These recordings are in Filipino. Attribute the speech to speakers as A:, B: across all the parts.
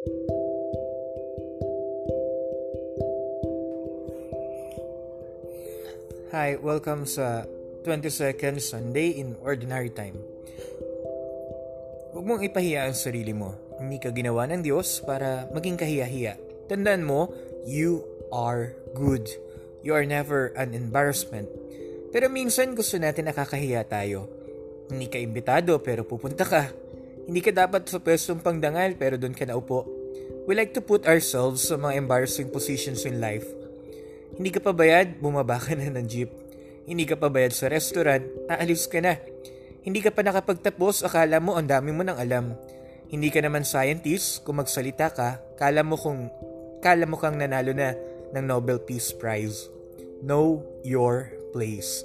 A: Hi, welcome sa 22nd Sunday in Ordinary Time. Huwag mong ipahiya ang sarili mo. Hindi ka ginawa ng Diyos para maging kahiya-hiya. Tandaan mo, you are good. You are never an embarrassment. Pero minsan gusto natin nakakahiya tayo. Hindi ka imbitado pero pupunta ka. Hindi ka dapat sa pwestong pangdangal pero doon ka naupo. We like to put ourselves sa mga embarrassing positions in life hindi ka pa bayad, bumaba ka na ng jeep. Hindi ka pa bayad sa restaurant, aalis ka na. Hindi ka pa nakapagtapos, akala mo ang dami mo nang alam. Hindi ka naman scientist, kung magsalita ka, kala mo kung kala mo kang nanalo na ng Nobel Peace Prize. Know your place.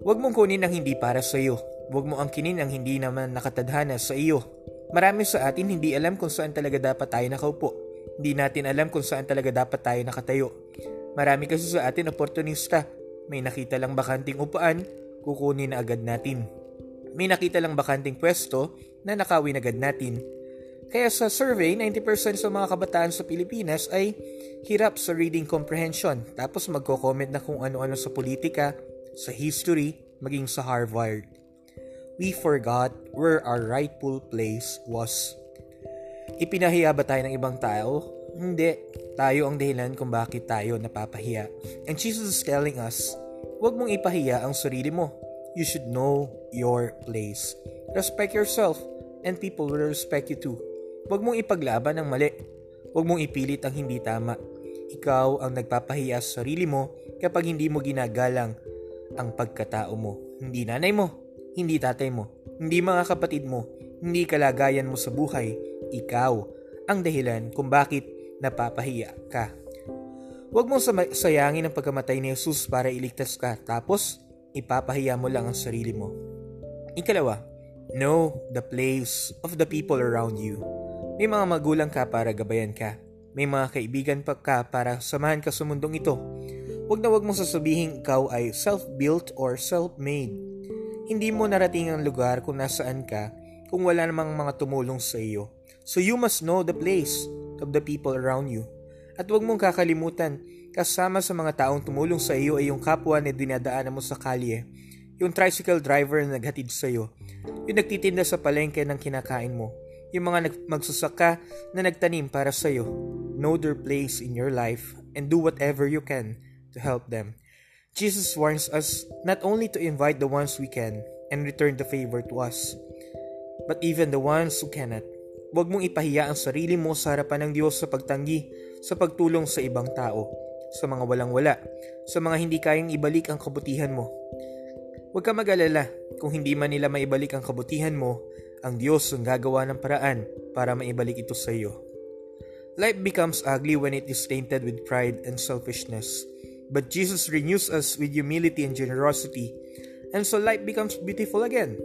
A: Huwag mong kunin ang hindi para sa iyo. Huwag mo angkinin ang hindi naman nakatadhana sa iyo. Marami sa atin hindi alam kung saan talaga dapat tayo nakaupo. Hindi natin alam kung saan talaga dapat tayo nakatayo. Marami kasi sa atin oportunista. May nakita lang bakanting upaan, kukunin na agad natin. May nakita lang bakanting pwesto na nakawin agad natin. Kaya sa survey, 90% sa mga kabataan sa Pilipinas ay hirap sa reading comprehension tapos magko-comment na kung ano-ano sa politika, sa history, maging sa Harvard. We forgot where our rightful place was. Ipinahiya ba tayo ng ibang tao hindi. Tayo ang dahilan kung bakit tayo napapahiya. And Jesus is telling us, huwag mong ipahiya ang sarili mo. You should know your place. Respect yourself and people will respect you too. Huwag mong ipaglaban ang mali. Huwag mong ipilit ang hindi tama. Ikaw ang nagpapahiya sa sarili mo kapag hindi mo ginagalang ang pagkatao mo. Hindi nanay mo, hindi tatay mo, hindi mga kapatid mo, hindi kalagayan mo sa buhay. Ikaw ang dahilan kung bakit napapahiya ka. Huwag mong sayangin ang pagkamatay ni Jesus para iligtas ka tapos ipapahiya mo lang ang sarili mo. Ikalawa, know the place of the people around you. May mga magulang ka para gabayan ka. May mga kaibigan pa ka para samahan ka sa mundong ito. Huwag na huwag mong sasabihin ikaw ay self-built or self-made. Hindi mo narating ang lugar kung nasaan ka kung wala namang mga tumulong sa iyo. So you must know the place of the people around you. At huwag mong kakalimutan, kasama sa mga taong tumulong sa iyo ay yung kapwa na dinadaanan mo sa kalye, yung tricycle driver na naghatid sa iyo, yung nagtitinda sa palengke ng kinakain mo, yung mga magsasaka na nagtanim para sa iyo. Know their place in your life and do whatever you can to help them. Jesus warns us not only to invite the ones we can and return the favor to us, but even the ones who cannot. Huwag mong ipahiya ang sarili mo sa harapan ng Diyos sa pagtanggi, sa pagtulong sa ibang tao, sa mga walang-wala, sa mga hindi kayang ibalik ang kabutihan mo. Huwag ka mag-alala, kung hindi man nila maibalik ang kabutihan mo, ang Diyos ang gagawa ng paraan para maibalik ito sa iyo. Life becomes ugly when it is tainted with pride and selfishness. But Jesus renews us with humility and generosity, and so life becomes beautiful again.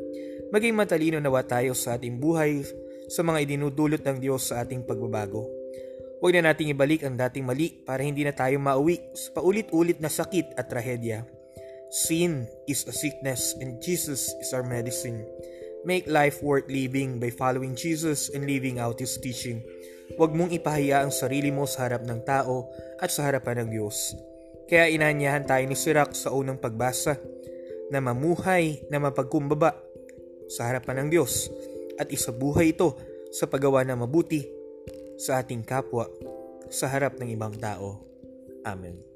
A: Maging matalino nawa tayo sa ating buhay sa mga idinudulot ng Diyos sa ating pagbabago. Huwag na nating ibalik ang dating mali para hindi na tayo mauwi sa paulit-ulit na sakit at trahedya. Sin is a sickness and Jesus is our medicine. Make life worth living by following Jesus and living out His teaching. Huwag mong ipahiya ang sarili mo sa harap ng tao at sa harapan ng Diyos. Kaya inanyahan tayo ni Sirach sa unang pagbasa na mamuhay na mapagkumbaba sa harapan ng Diyos at isabuhay ito sa paggawa ng mabuti sa ating kapwa sa harap ng ibang tao. Amen.